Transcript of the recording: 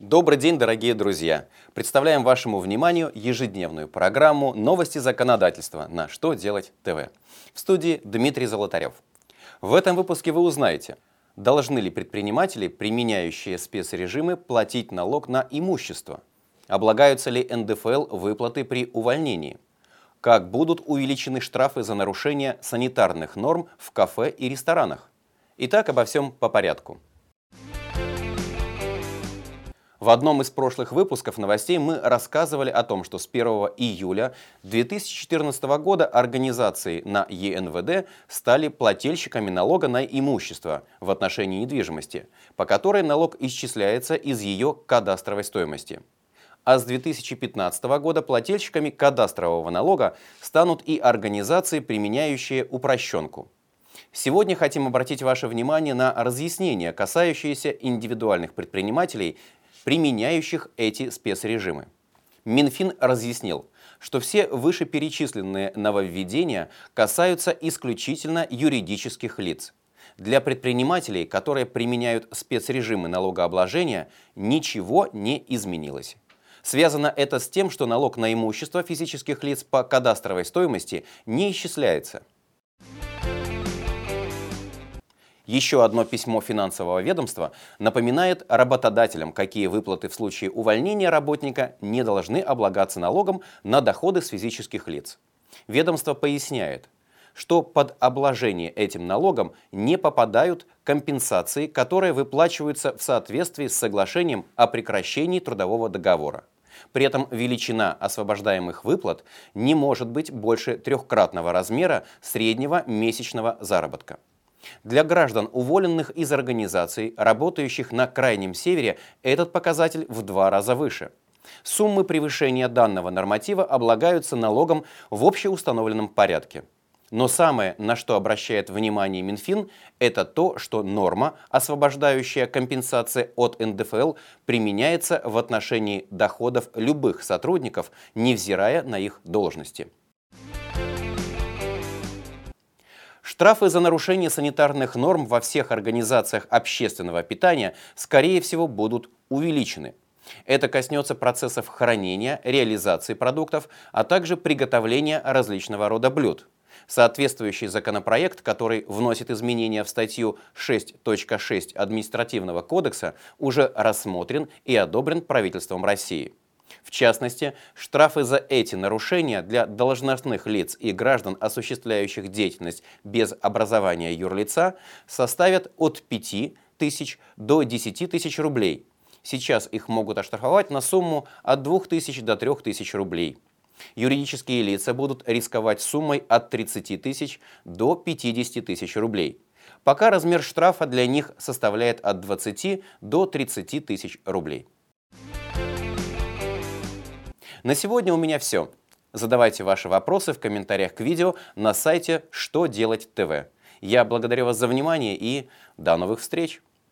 Добрый день, дорогие друзья! Представляем вашему вниманию ежедневную программу «Новости законодательства» на «Что делать ТВ». В студии Дмитрий Золотарев. В этом выпуске вы узнаете, должны ли предприниматели, применяющие спецрежимы, платить налог на имущество, облагаются ли НДФЛ выплаты при увольнении, как будут увеличены штрафы за нарушение санитарных норм в кафе и ресторанах. Итак, обо всем по порядку. В одном из прошлых выпусков новостей мы рассказывали о том, что с 1 июля 2014 года организации на ЕНВД стали плательщиками налога на имущество в отношении недвижимости, по которой налог исчисляется из ее кадастровой стоимости. А с 2015 года плательщиками кадастрового налога станут и организации, применяющие упрощенку. Сегодня хотим обратить ваше внимание на разъяснения, касающиеся индивидуальных предпринимателей применяющих эти спецрежимы. Минфин разъяснил, что все вышеперечисленные нововведения касаются исключительно юридических лиц. Для предпринимателей, которые применяют спецрежимы налогообложения, ничего не изменилось. Связано это с тем, что налог на имущество физических лиц по кадастровой стоимости не исчисляется – Еще одно письмо финансового ведомства напоминает работодателям, какие выплаты в случае увольнения работника не должны облагаться налогом на доходы с физических лиц. Ведомство поясняет, что под обложение этим налогом не попадают компенсации, которые выплачиваются в соответствии с соглашением о прекращении трудового договора. При этом величина освобождаемых выплат не может быть больше трехкратного размера среднего месячного заработка. Для граждан, уволенных из организаций, работающих на Крайнем Севере, этот показатель в два раза выше. Суммы превышения данного норматива облагаются налогом в общеустановленном порядке. Но самое, на что обращает внимание Минфин, это то, что норма, освобождающая компенсации от НДФЛ, применяется в отношении доходов любых сотрудников, невзирая на их должности. Штрафы за нарушение санитарных норм во всех организациях общественного питания, скорее всего, будут увеличены. Это коснется процессов хранения, реализации продуктов, а также приготовления различного рода блюд. Соответствующий законопроект, который вносит изменения в статью 6.6 Административного кодекса, уже рассмотрен и одобрен правительством России. В частности, штрафы за эти нарушения для должностных лиц и граждан, осуществляющих деятельность без образования юрлица, составят от 5 тысяч до 10 тысяч рублей. Сейчас их могут оштрафовать на сумму от 2 тысяч до 3 тысяч рублей. Юридические лица будут рисковать суммой от 30 тысяч до 50 тысяч рублей. Пока размер штрафа для них составляет от 20 до 30 тысяч рублей. На сегодня у меня все. Задавайте ваши вопросы в комментариях к видео на сайте «Что делать ТВ». Я благодарю вас за внимание и до новых встреч!